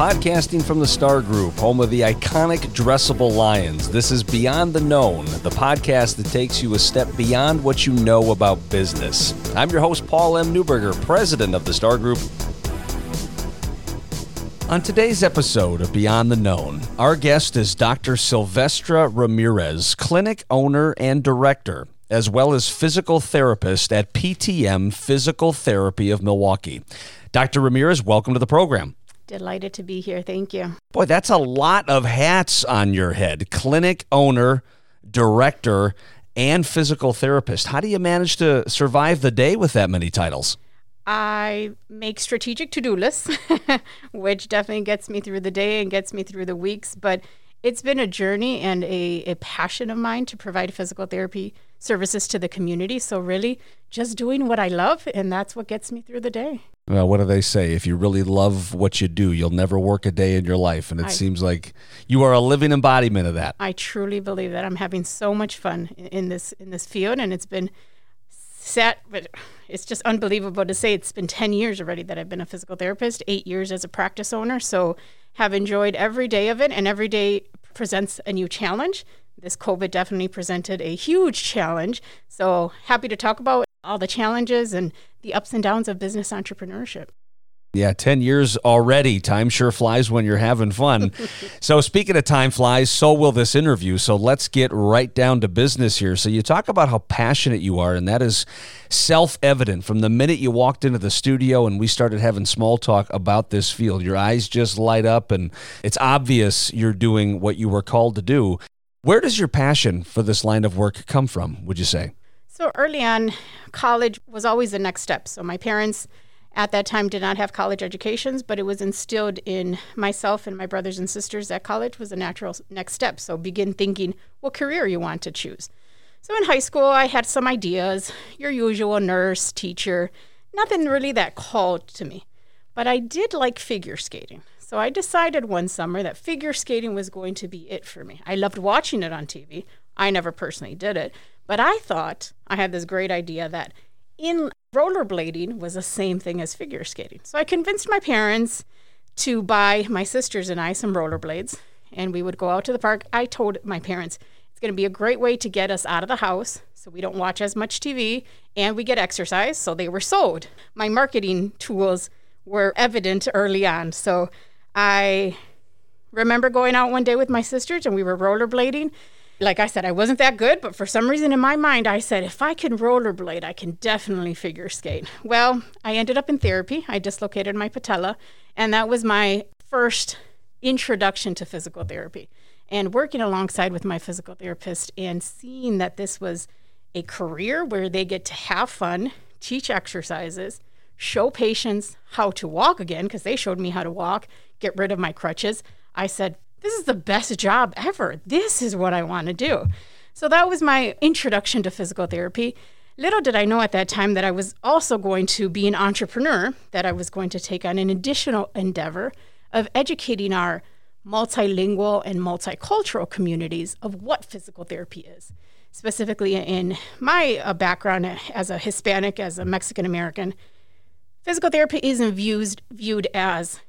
podcasting from the Star Group, home of the iconic dressable lions. This is Beyond the Known, the podcast that takes you a step beyond what you know about business. I'm your host, Paul M. Neuberger, president of the Star Group. On today's episode of Beyond the Known, our guest is Dr. Silvestra Ramirez, clinic owner and director, as well as physical therapist at PTM Physical Therapy of Milwaukee. Dr. Ramirez, welcome to the program. Delighted to be here. Thank you. Boy, that's a lot of hats on your head clinic owner, director, and physical therapist. How do you manage to survive the day with that many titles? I make strategic to do lists, which definitely gets me through the day and gets me through the weeks. But it's been a journey and a, a passion of mine to provide physical therapy services to the community. So, really, just doing what I love, and that's what gets me through the day. Well, what do they say? If you really love what you do, you'll never work a day in your life. And it I- seems like you are a living embodiment of that. I truly believe that I'm having so much fun in- in this in this field, and it's been set, but it's just unbelievable to say it's been 10 years already that I've been a physical therapist, eight years as a practice owner. So have enjoyed every day of it, and every day presents a new challenge. This COVID definitely presented a huge challenge. So happy to talk about all the challenges and the ups and downs of business entrepreneurship. Yeah, 10 years already. Time sure flies when you're having fun. so, speaking of time flies, so will this interview. So, let's get right down to business here. So, you talk about how passionate you are, and that is self evident from the minute you walked into the studio and we started having small talk about this field. Your eyes just light up, and it's obvious you're doing what you were called to do. Where does your passion for this line of work come from, would you say? So early on, college was always the next step. So my parents at that time did not have college educations, but it was instilled in myself and my brothers and sisters that college was a natural next step. So begin thinking what career you want to choose. So in high school, I had some ideas, your usual nurse, teacher, nothing really that called to me. But I did like figure skating. So I decided one summer that figure skating was going to be it for me. I loved watching it on TV. I never personally did it, but I thought I had this great idea that in rollerblading was the same thing as figure skating. So I convinced my parents to buy my sisters and I some rollerblades, and we would go out to the park. I told my parents it's going to be a great way to get us out of the house so we don't watch as much TV and we get exercise. So they were sold. My marketing tools were evident early on. So I remember going out one day with my sisters and we were rollerblading. Like I said, I wasn't that good, but for some reason in my mind, I said, if I can rollerblade, I can definitely figure skate. Well, I ended up in therapy. I dislocated my patella, and that was my first introduction to physical therapy. And working alongside with my physical therapist and seeing that this was a career where they get to have fun, teach exercises, show patients how to walk again, because they showed me how to walk, get rid of my crutches. I said, This is the best job ever. This is what I want to do. So that was my introduction to physical therapy. Little did I know at that time that I was also going to be an entrepreneur, that I was going to take on an additional endeavor of educating our multilingual and multicultural communities of what physical therapy is. Specifically, in my uh, background as a Hispanic, as a Mexican American, physical therapy isn't viewed, viewed as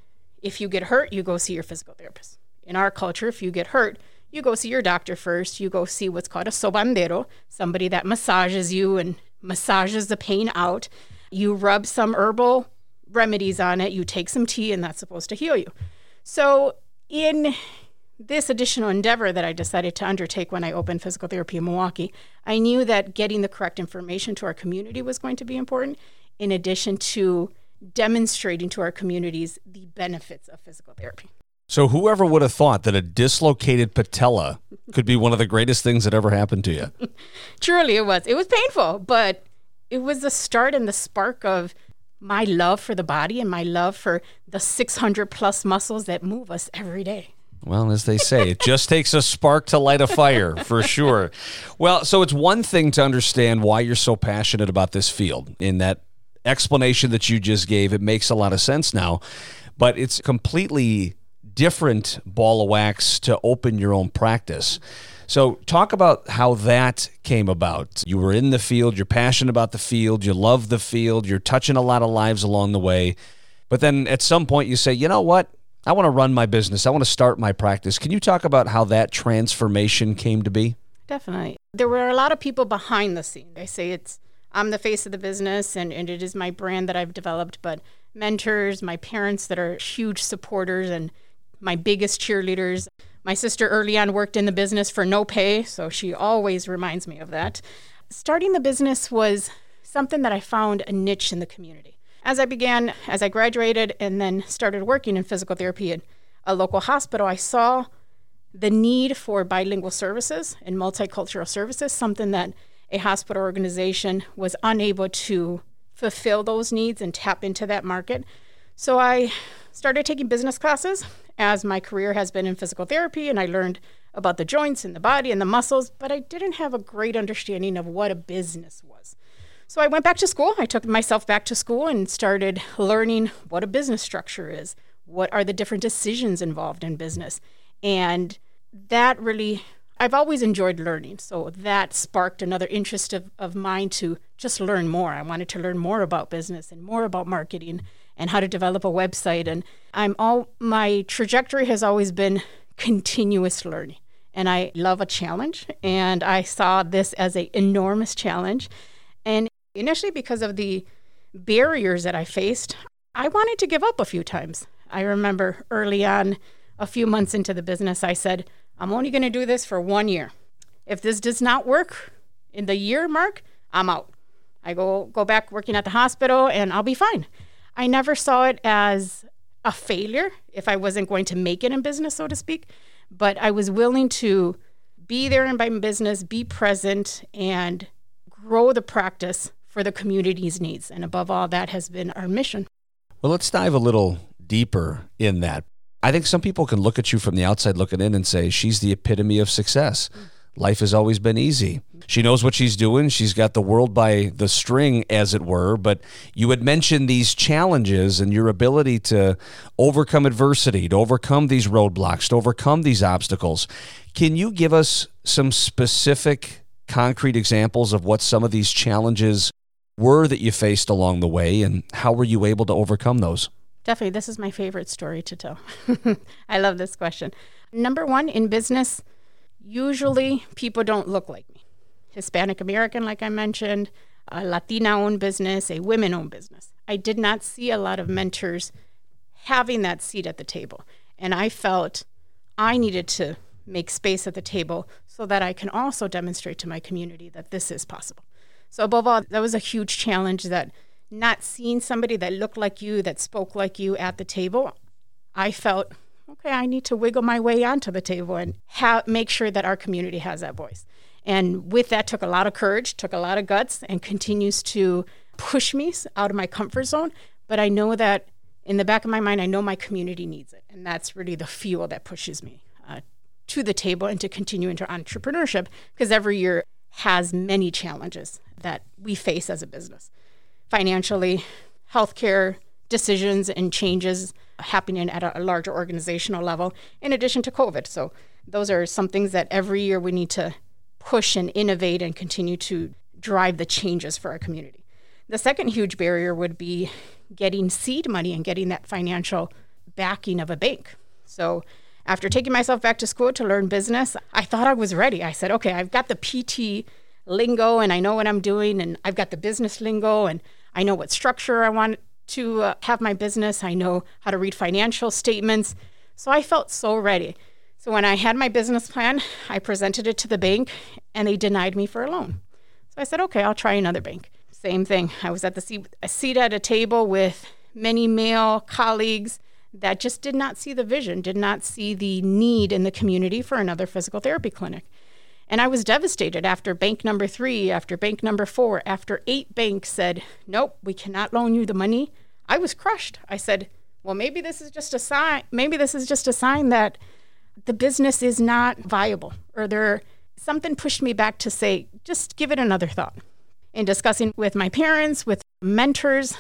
if you get hurt, you go see your physical therapist. In our culture, if you get hurt, you go see your doctor first. You go see what's called a sobandero, somebody that massages you and massages the pain out. You rub some herbal remedies on it. You take some tea, and that's supposed to heal you. So, in this additional endeavor that I decided to undertake when I opened physical therapy in Milwaukee, I knew that getting the correct information to our community was going to be important, in addition to demonstrating to our communities the benefits of physical therapy. So, whoever would have thought that a dislocated patella could be one of the greatest things that ever happened to you? Truly, it was. It was painful, but it was the start and the spark of my love for the body and my love for the 600 plus muscles that move us every day. Well, as they say, it just takes a spark to light a fire, for sure. Well, so it's one thing to understand why you're so passionate about this field. In that explanation that you just gave, it makes a lot of sense now. But it's completely different ball of wax to open your own practice. So, talk about how that came about. You were in the field, you're passionate about the field, you love the field, you're touching a lot of lives along the way. But then at some point, you say, you know what? I want to run my business. I want to start my practice. Can you talk about how that transformation came to be? Definitely. There were a lot of people behind the scene. They say it's I'm the face of the business and, and it is my brand that I've developed, but mentors, my parents that are huge supporters and my biggest cheerleaders. My sister early on worked in the business for no pay, so she always reminds me of that. Starting the business was something that I found a niche in the community. As I began, as I graduated and then started working in physical therapy at a local hospital, I saw the need for bilingual services and multicultural services, something that a hospital organization was unable to fulfill those needs and tap into that market. So I started taking business classes as my career has been in physical therapy and I learned about the joints and the body and the muscles, but I didn't have a great understanding of what a business was. So I went back to school. I took myself back to school and started learning what a business structure is. What are the different decisions involved in business? And that really I've always enjoyed learning. So that sparked another interest of, of mine to just learn more. I wanted to learn more about business and more about marketing and how to develop a website. And I'm all my trajectory has always been continuous learning. And I love a challenge. And I saw this as an enormous challenge. And initially, because of the barriers that I faced, I wanted to give up a few times. I remember early on, a few months into the business, I said, I'm only going to do this for one year. If this does not work in the year mark, I'm out. I go go back working at the hospital and I'll be fine. I never saw it as a failure if I wasn't going to make it in business, so to speak, but I was willing to be there in my business, be present, and grow the practice for the community's needs. And above all, that has been our mission. Well, let's dive a little deeper in that. I think some people can look at you from the outside looking in and say, she's the epitome of success. Life has always been easy. She knows what she's doing. She's got the world by the string, as it were. But you had mentioned these challenges and your ability to overcome adversity, to overcome these roadblocks, to overcome these obstacles. Can you give us some specific, concrete examples of what some of these challenges were that you faced along the way and how were you able to overcome those? Definitely, this is my favorite story to tell. I love this question. Number one, in business, usually people don't look like me. Hispanic American, like I mentioned, a Latina owned business, a women owned business. I did not see a lot of mentors having that seat at the table. And I felt I needed to make space at the table so that I can also demonstrate to my community that this is possible. So, above all, that was a huge challenge that not seeing somebody that looked like you, that spoke like you at the table, I felt, okay, I need to wiggle my way onto the table and ha- make sure that our community has that voice. And with that, took a lot of courage, took a lot of guts, and continues to push me out of my comfort zone. But I know that in the back of my mind, I know my community needs it. And that's really the fuel that pushes me uh, to the table and to continue into entrepreneurship because every year has many challenges that we face as a business financially, healthcare decisions and changes happening at a larger organizational level, in addition to COVID. So, those are some things that every year we need to push and innovate and continue to drive the changes for our community. The second huge barrier would be getting seed money and getting that financial backing of a bank. So, after taking myself back to school to learn business, I thought I was ready. I said, okay, I've got the PT lingo and I know what I'm doing, and I've got the business lingo, and I know what structure I want to uh, have my business. I know how to read financial statements. So I felt so ready. So when I had my business plan, I presented it to the bank and they denied me for a loan. So I said, okay, I'll try another bank. Same thing. I was at the seat, a seat at a table with many male colleagues that just did not see the vision, did not see the need in the community for another physical therapy clinic. And I was devastated after bank number three, after bank number four, after eight banks said, nope, we cannot loan you the money. I was crushed. I said, well, maybe this is just a sign. Maybe this is just a sign that the business is not viable, or there something pushed me back to say, just give it another thought. In discussing with my parents, with mentors,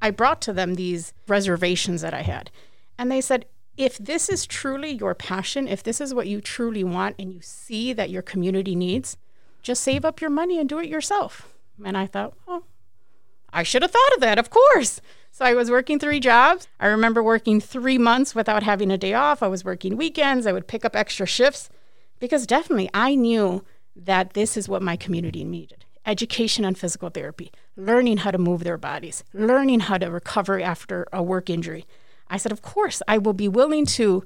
I brought to them these reservations that I had. And they said, if this is truly your passion, if this is what you truly want and you see that your community needs, just save up your money and do it yourself. And I thought, oh, I should have thought of that, of course. So I was working three jobs. I remember working three months without having a day off. I was working weekends. I would pick up extra shifts because definitely I knew that this is what my community needed education on physical therapy, learning how to move their bodies, learning how to recover after a work injury. I said, Of course, I will be willing to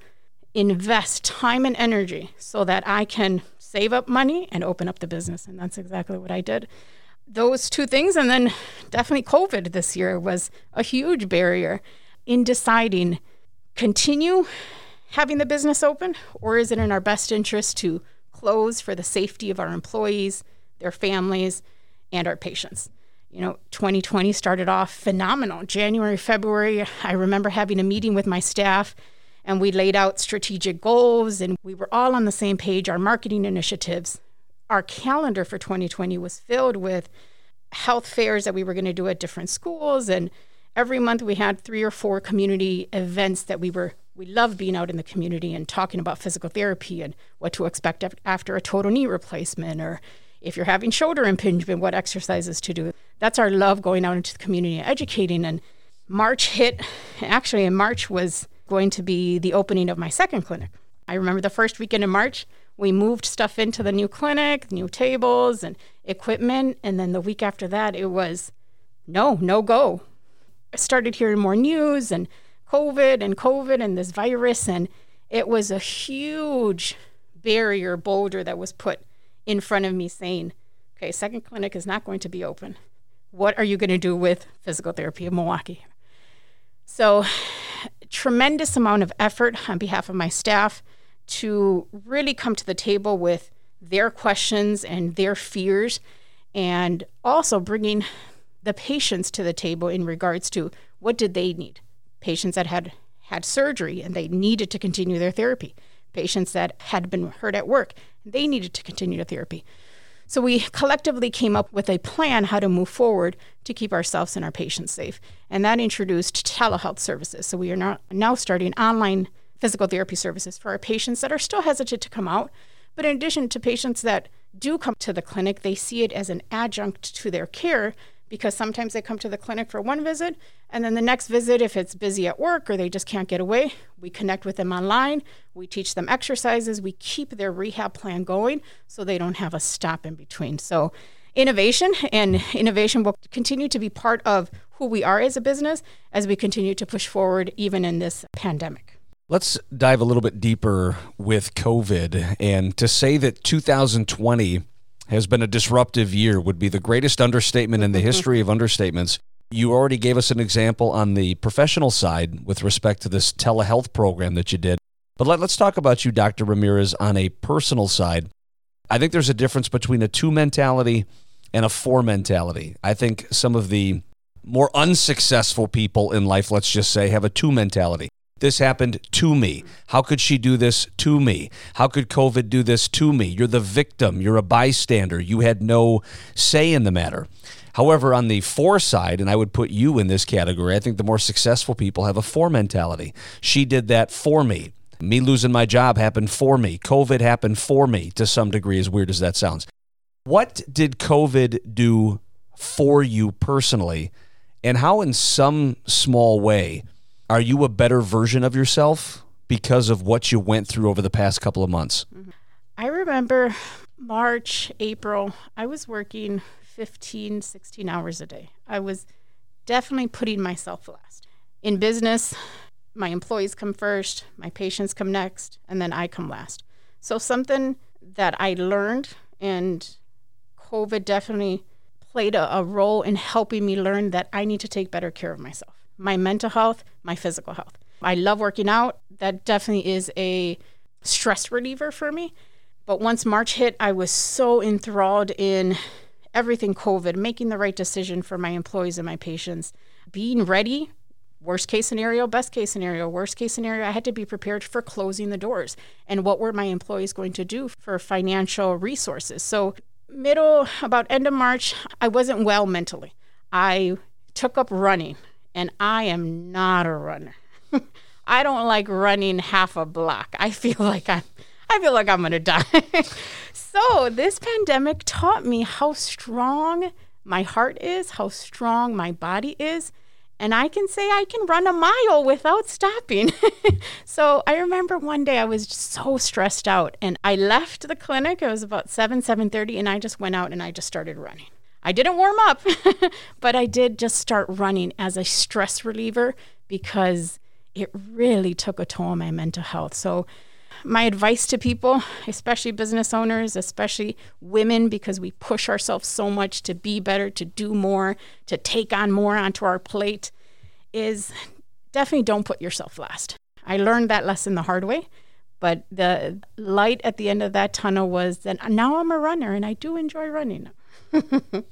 invest time and energy so that I can save up money and open up the business. And that's exactly what I did. Those two things, and then definitely COVID this year was a huge barrier in deciding continue having the business open or is it in our best interest to close for the safety of our employees, their families, and our patients? You know, 2020 started off phenomenal. January, February, I remember having a meeting with my staff and we laid out strategic goals and we were all on the same page, our marketing initiatives. Our calendar for 2020 was filled with health fairs that we were going to do at different schools and every month we had three or four community events that we were we love being out in the community and talking about physical therapy and what to expect after a total knee replacement or if you're having shoulder impingement what exercises to do that's our love going out into the community educating and march hit actually in march was going to be the opening of my second clinic. I remember the first weekend in March, we moved stuff into the new clinic, new tables and equipment. And then the week after that, it was no, no go. I started hearing more news and COVID and COVID and this virus. And it was a huge barrier boulder that was put in front of me saying, okay, second clinic is not going to be open. What are you going to do with physical therapy in Milwaukee? So tremendous amount of effort on behalf of my staff to really come to the table with their questions and their fears, and also bringing the patients to the table in regards to what did they need. Patients that had had surgery and they needed to continue their therapy. Patients that had been hurt at work, they needed to continue the therapy. So we collectively came up with a plan how to move forward to keep ourselves and our patients safe. And that introduced telehealth services. So we are now, now starting online physical therapy services for our patients that are still hesitant to come out. But in addition to patients that do come to the clinic, they see it as an adjunct to their care because sometimes they come to the clinic for one visit and then the next visit if it's busy at work or they just can't get away we connect with them online. We teach them exercises. We keep their rehab plan going so they don't have a stop in between. So innovation and innovation will continue to be part of who we are as a business as we continue to push forward even in this pandemic. Let's dive a little bit deeper with COVID. And to say that 2020 has been a disruptive year would be the greatest understatement in the history of understatements. You already gave us an example on the professional side with respect to this telehealth program that you did. But let, us talk about you, Dr. Ramirez, on a personal side. I think there's a difference between a two mentality and a four mentality. I think some of the more unsuccessful people in life, let's just say, have a two mentality. This happened to me. How could she do this to me? How could COVID do this to me? You're the victim. You're a bystander. You had no say in the matter. However, on the four side, and I would put you in this category, I think the more successful people have a four mentality. She did that for me. Me losing my job happened for me. COVID happened for me to some degree, as weird as that sounds. What did COVID do for you personally? And how, in some small way, are you a better version of yourself because of what you went through over the past couple of months? I remember March, April, I was working 15, 16 hours a day. I was definitely putting myself last. In business, my employees come first, my patients come next, and then I come last. So, something that I learned, and COVID definitely played a, a role in helping me learn that I need to take better care of myself my mental health, my physical health. I love working out. That definitely is a stress reliever for me. But once March hit, I was so enthralled in everything COVID, making the right decision for my employees and my patients, being ready. Worst case scenario, best case scenario, worst case scenario, I had to be prepared for closing the doors. And what were my employees going to do for financial resources? So, middle, about end of March, I wasn't well mentally. I took up running and I am not a runner. I don't like running half a block. I feel like I'm I feel like I'm going to die. so, this pandemic taught me how strong my heart is, how strong my body is. And I can say I can run a mile without stopping. so I remember one day I was so stressed out and I left the clinic. It was about 7, 7.30 and I just went out and I just started running. I didn't warm up, but I did just start running as a stress reliever because it really took a toll on my mental health. So my advice to people, especially business owners, especially women, because we push ourselves so much to be better, to do more, to take on more onto our plate, is definitely don't put yourself last. I learned that lesson the hard way, but the light at the end of that tunnel was that now I'm a runner and I do enjoy running.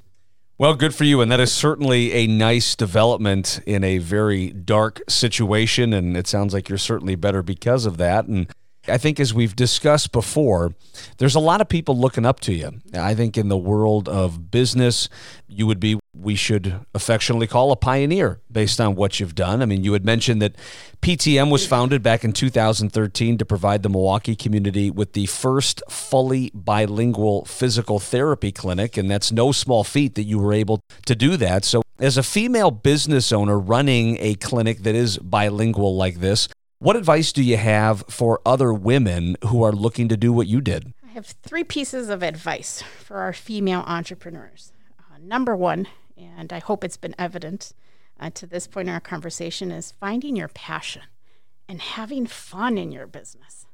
Well, good for you. And that is certainly a nice development in a very dark situation. And it sounds like you're certainly better because of that. And I think, as we've discussed before, there's a lot of people looking up to you. I think in the world of business, you would be, we should affectionately call a pioneer based on what you've done. I mean, you had mentioned that PTM was founded back in 2013 to provide the Milwaukee community with the first fully bilingual physical therapy clinic. And that's no small feat that you were able to do that. So, as a female business owner running a clinic that is bilingual like this, what advice do you have for other women who are looking to do what you did? I have three pieces of advice for our female entrepreneurs. Uh, number one, and I hope it's been evident uh, to this point in our conversation, is finding your passion and having fun in your business.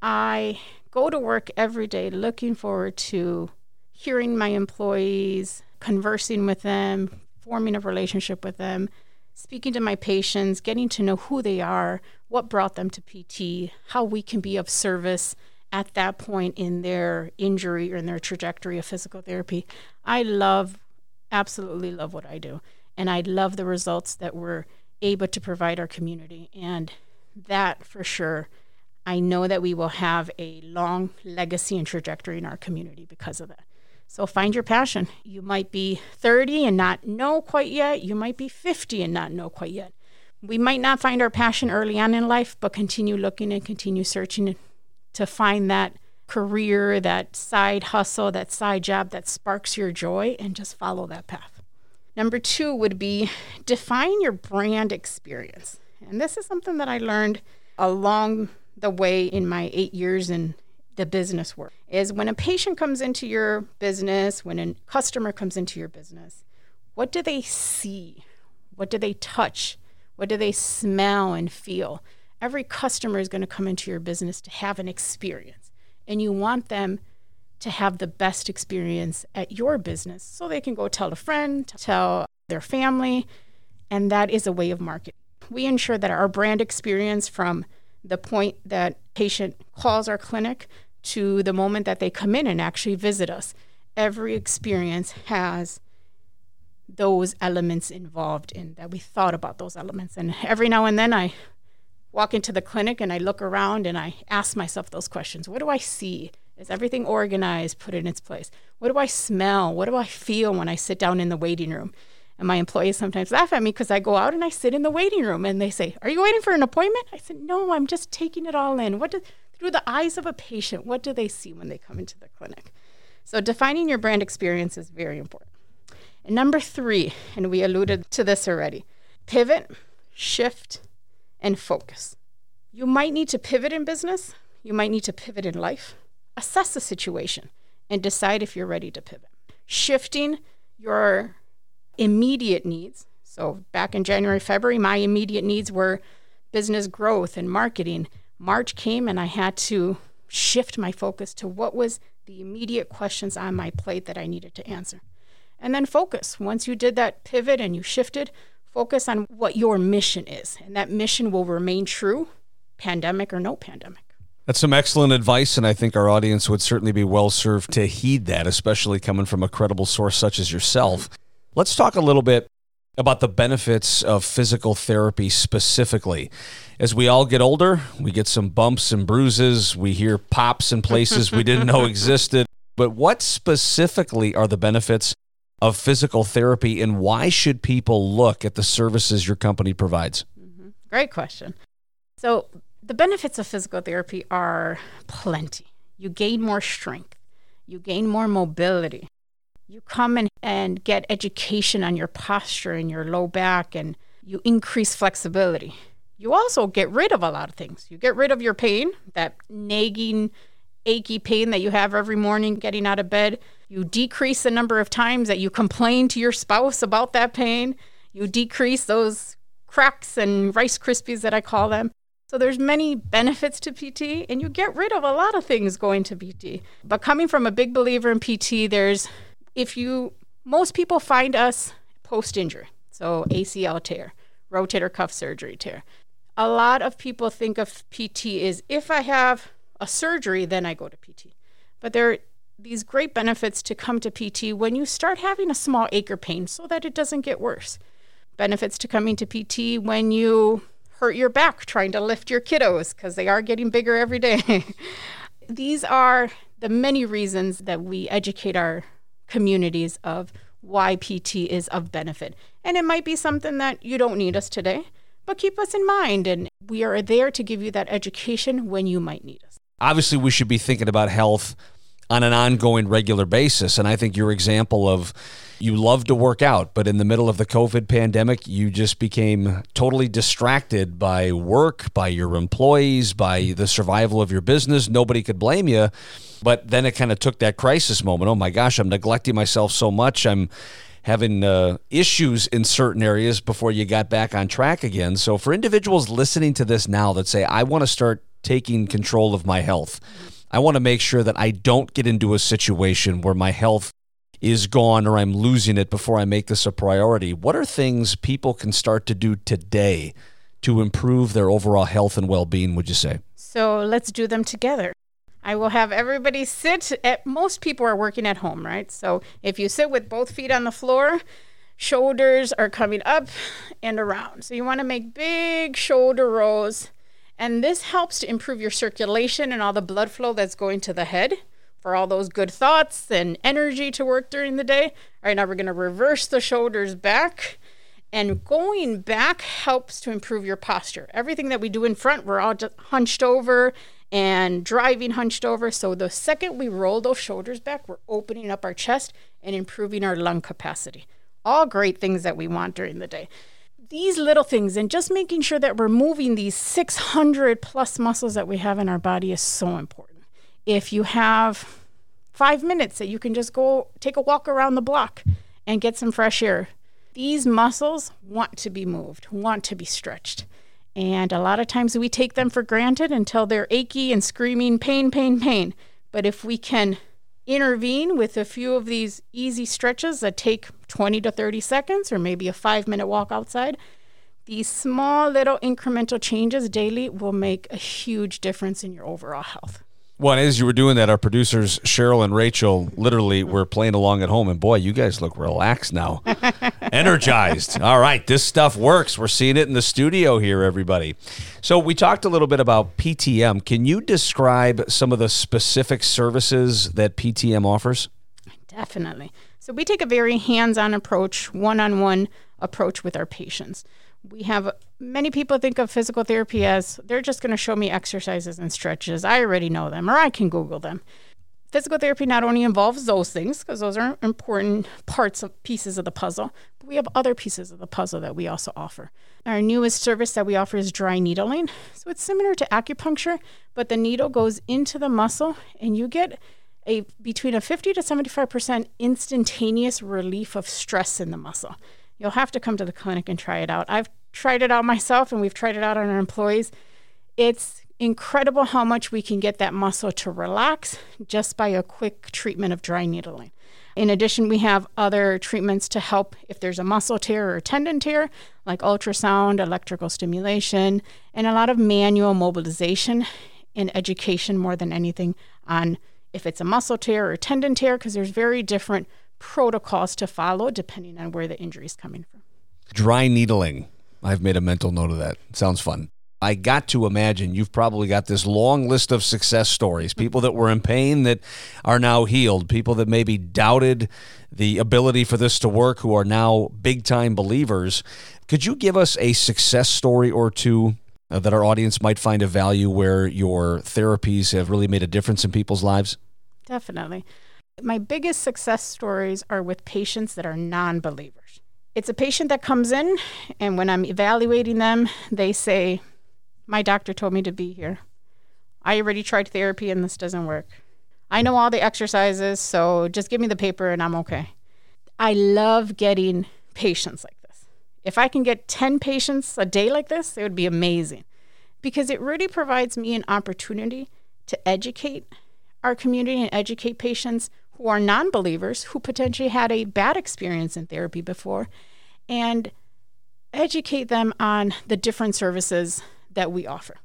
I go to work every day looking forward to hearing my employees, conversing with them, forming a relationship with them, speaking to my patients, getting to know who they are, what brought them to PT, how we can be of service at that point in their injury or in their trajectory of physical therapy. I love, absolutely love what I do. And I love the results that we're able to provide our community. And that for sure, I know that we will have a long legacy and trajectory in our community because of that. So find your passion. You might be 30 and not know quite yet. You might be 50 and not know quite yet. We might not find our passion early on in life, but continue looking and continue searching to find that career, that side hustle, that side job that sparks your joy, and just follow that path. Number two would be define your brand experience. And this is something that I learned along the way in my eight years in the business world is when a patient comes into your business, when a customer comes into your business, what do they see? What do they touch? What do they smell and feel? Every customer is going to come into your business to have an experience, and you want them to have the best experience at your business so they can go tell a friend, tell their family, and that is a way of marketing. We ensure that our brand experience from the point that patient calls our clinic to the moment that they come in and actually visit us. Every experience has those elements involved in that we thought about those elements. And every now and then I walk into the clinic and I look around and I ask myself those questions. What do I see? Is everything organized, put in its place? What do I smell? What do I feel when I sit down in the waiting room? And my employees sometimes laugh at me because I go out and I sit in the waiting room and they say, Are you waiting for an appointment? I said, No, I'm just taking it all in. What do, through the eyes of a patient, what do they see when they come into the clinic? So, defining your brand experience is very important. And number three, and we alluded to this already pivot, shift, and focus. You might need to pivot in business, you might need to pivot in life. Assess the situation and decide if you're ready to pivot. Shifting your immediate needs. So, back in January, February, my immediate needs were business growth and marketing. March came and I had to shift my focus to what was the immediate questions on my plate that I needed to answer. And then focus. Once you did that pivot and you shifted, focus on what your mission is. And that mission will remain true, pandemic or no pandemic. That's some excellent advice, and I think our audience would certainly be well served to heed that, especially coming from a credible source such as yourself. Let's talk a little bit about the benefits of physical therapy specifically. As we all get older, we get some bumps and bruises, we hear pops in places we didn't know existed. But what specifically are the benefits of physical therapy and why should people look at the services your company provides? Mm-hmm. Great question. So, the benefits of physical therapy are plenty. You gain more strength, you gain more mobility, You come in and get education on your posture and your low back, and you increase flexibility. You also get rid of a lot of things. You get rid of your pain, that nagging, achy pain that you have every morning getting out of bed. You decrease the number of times that you complain to your spouse about that pain. You decrease those cracks and rice krispies that I call them. So there's many benefits to PT and you get rid of a lot of things going to PT. But coming from a big believer in PT, there's if you most people find us post injury. So ACL tear, rotator cuff surgery tear. A lot of people think of PT is if I have a surgery, then I go to PT. But there are these great benefits to come to PT when you start having a small ache or pain so that it doesn't get worse. Benefits to coming to PT when you hurt your back trying to lift your kiddos because they are getting bigger every day. These are the many reasons that we educate our communities of why PT is of benefit. And it might be something that you don't need us today, but keep us in mind. And we are there to give you that education when you might need us. Obviously, we should be thinking about health on an ongoing regular basis. And I think your example of you love to work out, but in the middle of the COVID pandemic, you just became totally distracted by work, by your employees, by the survival of your business. Nobody could blame you. But then it kind of took that crisis moment. Oh my gosh, I'm neglecting myself so much. I'm having uh, issues in certain areas before you got back on track again. So, for individuals listening to this now that say, I want to start taking control of my health, I want to make sure that I don't get into a situation where my health is gone or I'm losing it before I make this a priority. What are things people can start to do today to improve their overall health and well being, would you say? So let's do them together. I will have everybody sit at most people are working at home, right? So if you sit with both feet on the floor, shoulders are coming up and around. So you want to make big shoulder rolls. And this helps to improve your circulation and all the blood flow that's going to the head for all those good thoughts and energy to work during the day. All right, now we're going to reverse the shoulders back. And going back helps to improve your posture. Everything that we do in front, we're all just hunched over and driving hunched over. So the second we roll those shoulders back, we're opening up our chest and improving our lung capacity. All great things that we want during the day. These little things and just making sure that we're moving these 600 plus muscles that we have in our body is so important if you have five minutes that you can just go take a walk around the block and get some fresh air, these muscles want to be moved, want to be stretched. And a lot of times we take them for granted until they're achy and screaming, pain, pain, pain. But if we can intervene with a few of these easy stretches that take 20 to 30 seconds or maybe a five minute walk outside, these small little incremental changes daily will make a huge difference in your overall health. Well, as you were doing that, our producers Cheryl and Rachel literally were playing along at home, and boy, you guys look relaxed now, energized. All right, this stuff works. We're seeing it in the studio here, everybody. So we talked a little bit about PTM. Can you describe some of the specific services that PTM offers? Definitely. So we take a very hands-on approach, one-on-one approach with our patients we have many people think of physical therapy as they're just going to show me exercises and stretches. I already know them, or I can Google them. Physical therapy not only involves those things, because those are important parts of pieces of the puzzle, but we have other pieces of the puzzle that we also offer. Our newest service that we offer is dry needling. So it's similar to acupuncture, but the needle goes into the muscle and you get a between a 50 to 75% instantaneous relief of stress in the muscle. You'll have to come to the clinic and try it out. I've tried it out myself and we've tried it out on our employees. It's incredible how much we can get that muscle to relax just by a quick treatment of dry needling. In addition, we have other treatments to help if there's a muscle tear or a tendon tear, like ultrasound, electrical stimulation, and a lot of manual mobilization and education more than anything on if it's a muscle tear or tendon tear, because there's very different protocols to follow depending on where the injury is coming from. Dry needling. I've made a mental note of that. Sounds fun. I got to imagine you've probably got this long list of success stories people that were in pain that are now healed, people that maybe doubted the ability for this to work who are now big time believers. Could you give us a success story or two uh, that our audience might find of value where your therapies have really made a difference in people's lives? Definitely. My biggest success stories are with patients that are non believers. It's a patient that comes in, and when I'm evaluating them, they say, My doctor told me to be here. I already tried therapy and this doesn't work. I know all the exercises, so just give me the paper and I'm okay. I love getting patients like this. If I can get 10 patients a day like this, it would be amazing because it really provides me an opportunity to educate our community and educate patients who are non believers who potentially had a bad experience in therapy before and educate them on the different services that we offer.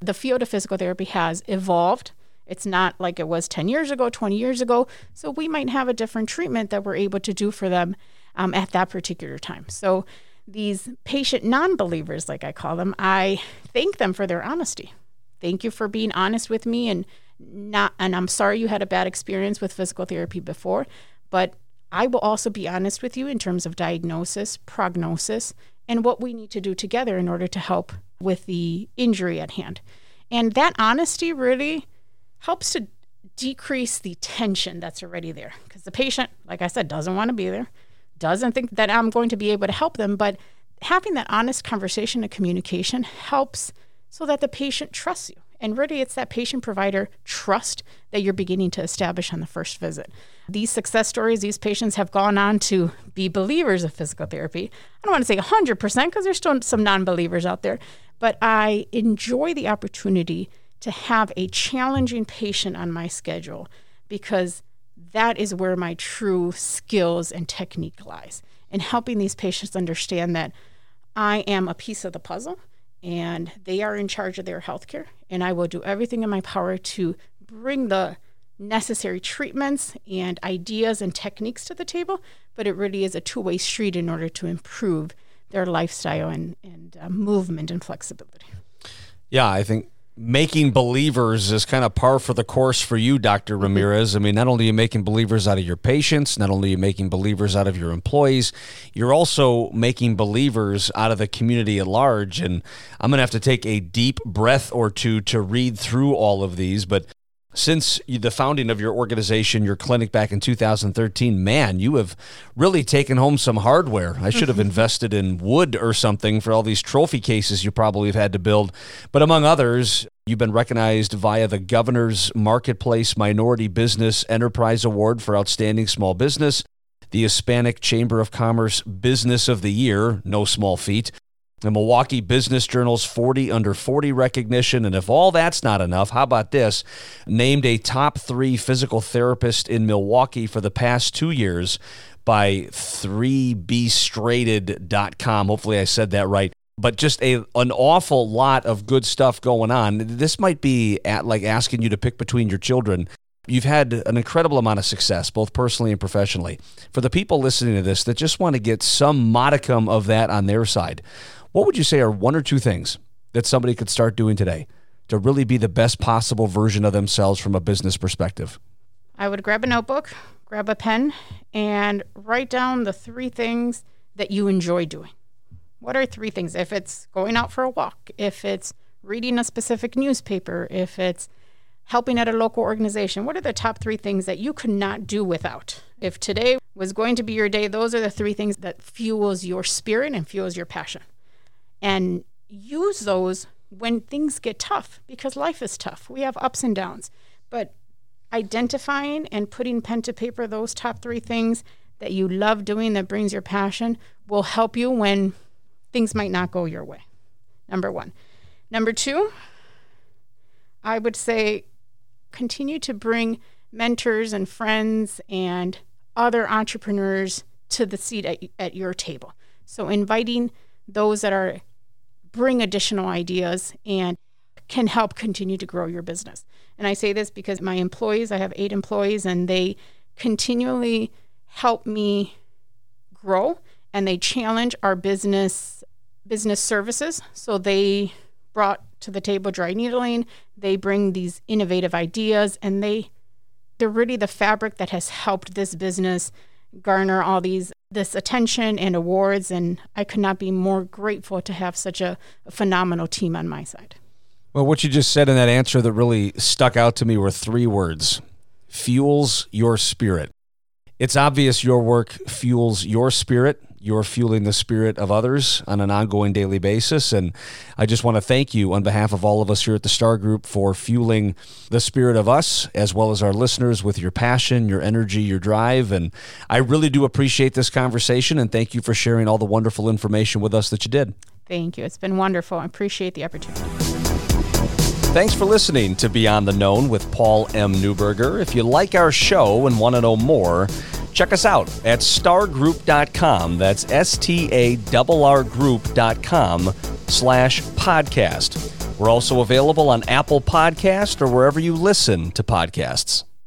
The field of physical therapy has evolved. It's not like it was 10 years ago, 20 years ago. So we might have a different treatment that we're able to do for them um, at that particular time. So these patient non believers, like I call them, I thank them for their honesty. Thank you for being honest with me and not and I'm sorry you had a bad experience with physical therapy before, but I will also be honest with you in terms of diagnosis, prognosis, and what we need to do together in order to help with the injury at hand. And that honesty really helps to decrease the tension that's already there because the patient, like I said, doesn't want to be there, doesn't think that I'm going to be able to help them, but having that honest conversation and communication helps so that the patient trusts you. And really, it's that patient provider trust that you're beginning to establish on the first visit. These success stories, these patients have gone on to be believers of physical therapy. I don't want to say 100% because there's still some non believers out there, but I enjoy the opportunity to have a challenging patient on my schedule because that is where my true skills and technique lies in helping these patients understand that I am a piece of the puzzle and they are in charge of their health care. And I will do everything in my power to bring the necessary treatments and ideas and techniques to the table. But it really is a two way street in order to improve their lifestyle and, and uh, movement and flexibility. Yeah, I think making believers is kind of par for the course for you, Dr. Mm-hmm. Ramirez. I mean, not only are you making believers out of your patients, not only are you making believers out of your employees, you're also making believers out of the community at large. And I'm going to have to take a deep breath or two to read through all of these. But since the founding of your organization, your clinic back in 2013, man, you have really taken home some hardware. I should have mm-hmm. invested in wood or something for all these trophy cases you probably have had to build. But among others, you've been recognized via the Governor's Marketplace Minority Business Enterprise Award for Outstanding Small Business, the Hispanic Chamber of Commerce Business of the Year, no small feat, the Milwaukee Business Journal's 40 under 40 recognition. And if all that's not enough, how about this? Named a top three physical therapist in Milwaukee for the past two years by ThreeBestRated.com. Hopefully, I said that right. But just a an awful lot of good stuff going on. This might be at like asking you to pick between your children. You've had an incredible amount of success, both personally and professionally. For the people listening to this that just want to get some modicum of that on their side, what would you say are one or two things that somebody could start doing today to really be the best possible version of themselves from a business perspective? I would grab a notebook, grab a pen, and write down the three things that you enjoy doing. What are three things? If it's going out for a walk, if it's reading a specific newspaper, if it's helping at a local organization, what are the top three things that you could not do without? If today was going to be your day, those are the three things that fuels your spirit and fuels your passion and use those when things get tough because life is tough. We have ups and downs. But identifying and putting pen to paper those top three things that you love doing that brings your passion will help you when things might not go your way. Number one. Number two, I would say continue to bring mentors and friends and other entrepreneurs to the seat at, at your table. So inviting those that are bring additional ideas and can help continue to grow your business. And I say this because my employees, I have eight employees, and they continually help me grow and they challenge our business business services. So they brought to the table dry needling. They bring these innovative ideas and they they're really the fabric that has helped this business garner all these this attention and awards, and I could not be more grateful to have such a, a phenomenal team on my side. Well, what you just said in that answer that really stuck out to me were three words fuels your spirit. It's obvious your work fuels your spirit. You're fueling the spirit of others on an ongoing daily basis. And I just want to thank you on behalf of all of us here at the Star Group for fueling the spirit of us as well as our listeners with your passion, your energy, your drive. And I really do appreciate this conversation and thank you for sharing all the wonderful information with us that you did. Thank you. It's been wonderful. I appreciate the opportunity. Thanks for listening to Beyond the Known with Paul M. Neuberger. If you like our show and want to know more, check us out at starrgroup.com. That's S T A R R group.com slash podcast. We're also available on Apple Podcast or wherever you listen to podcasts.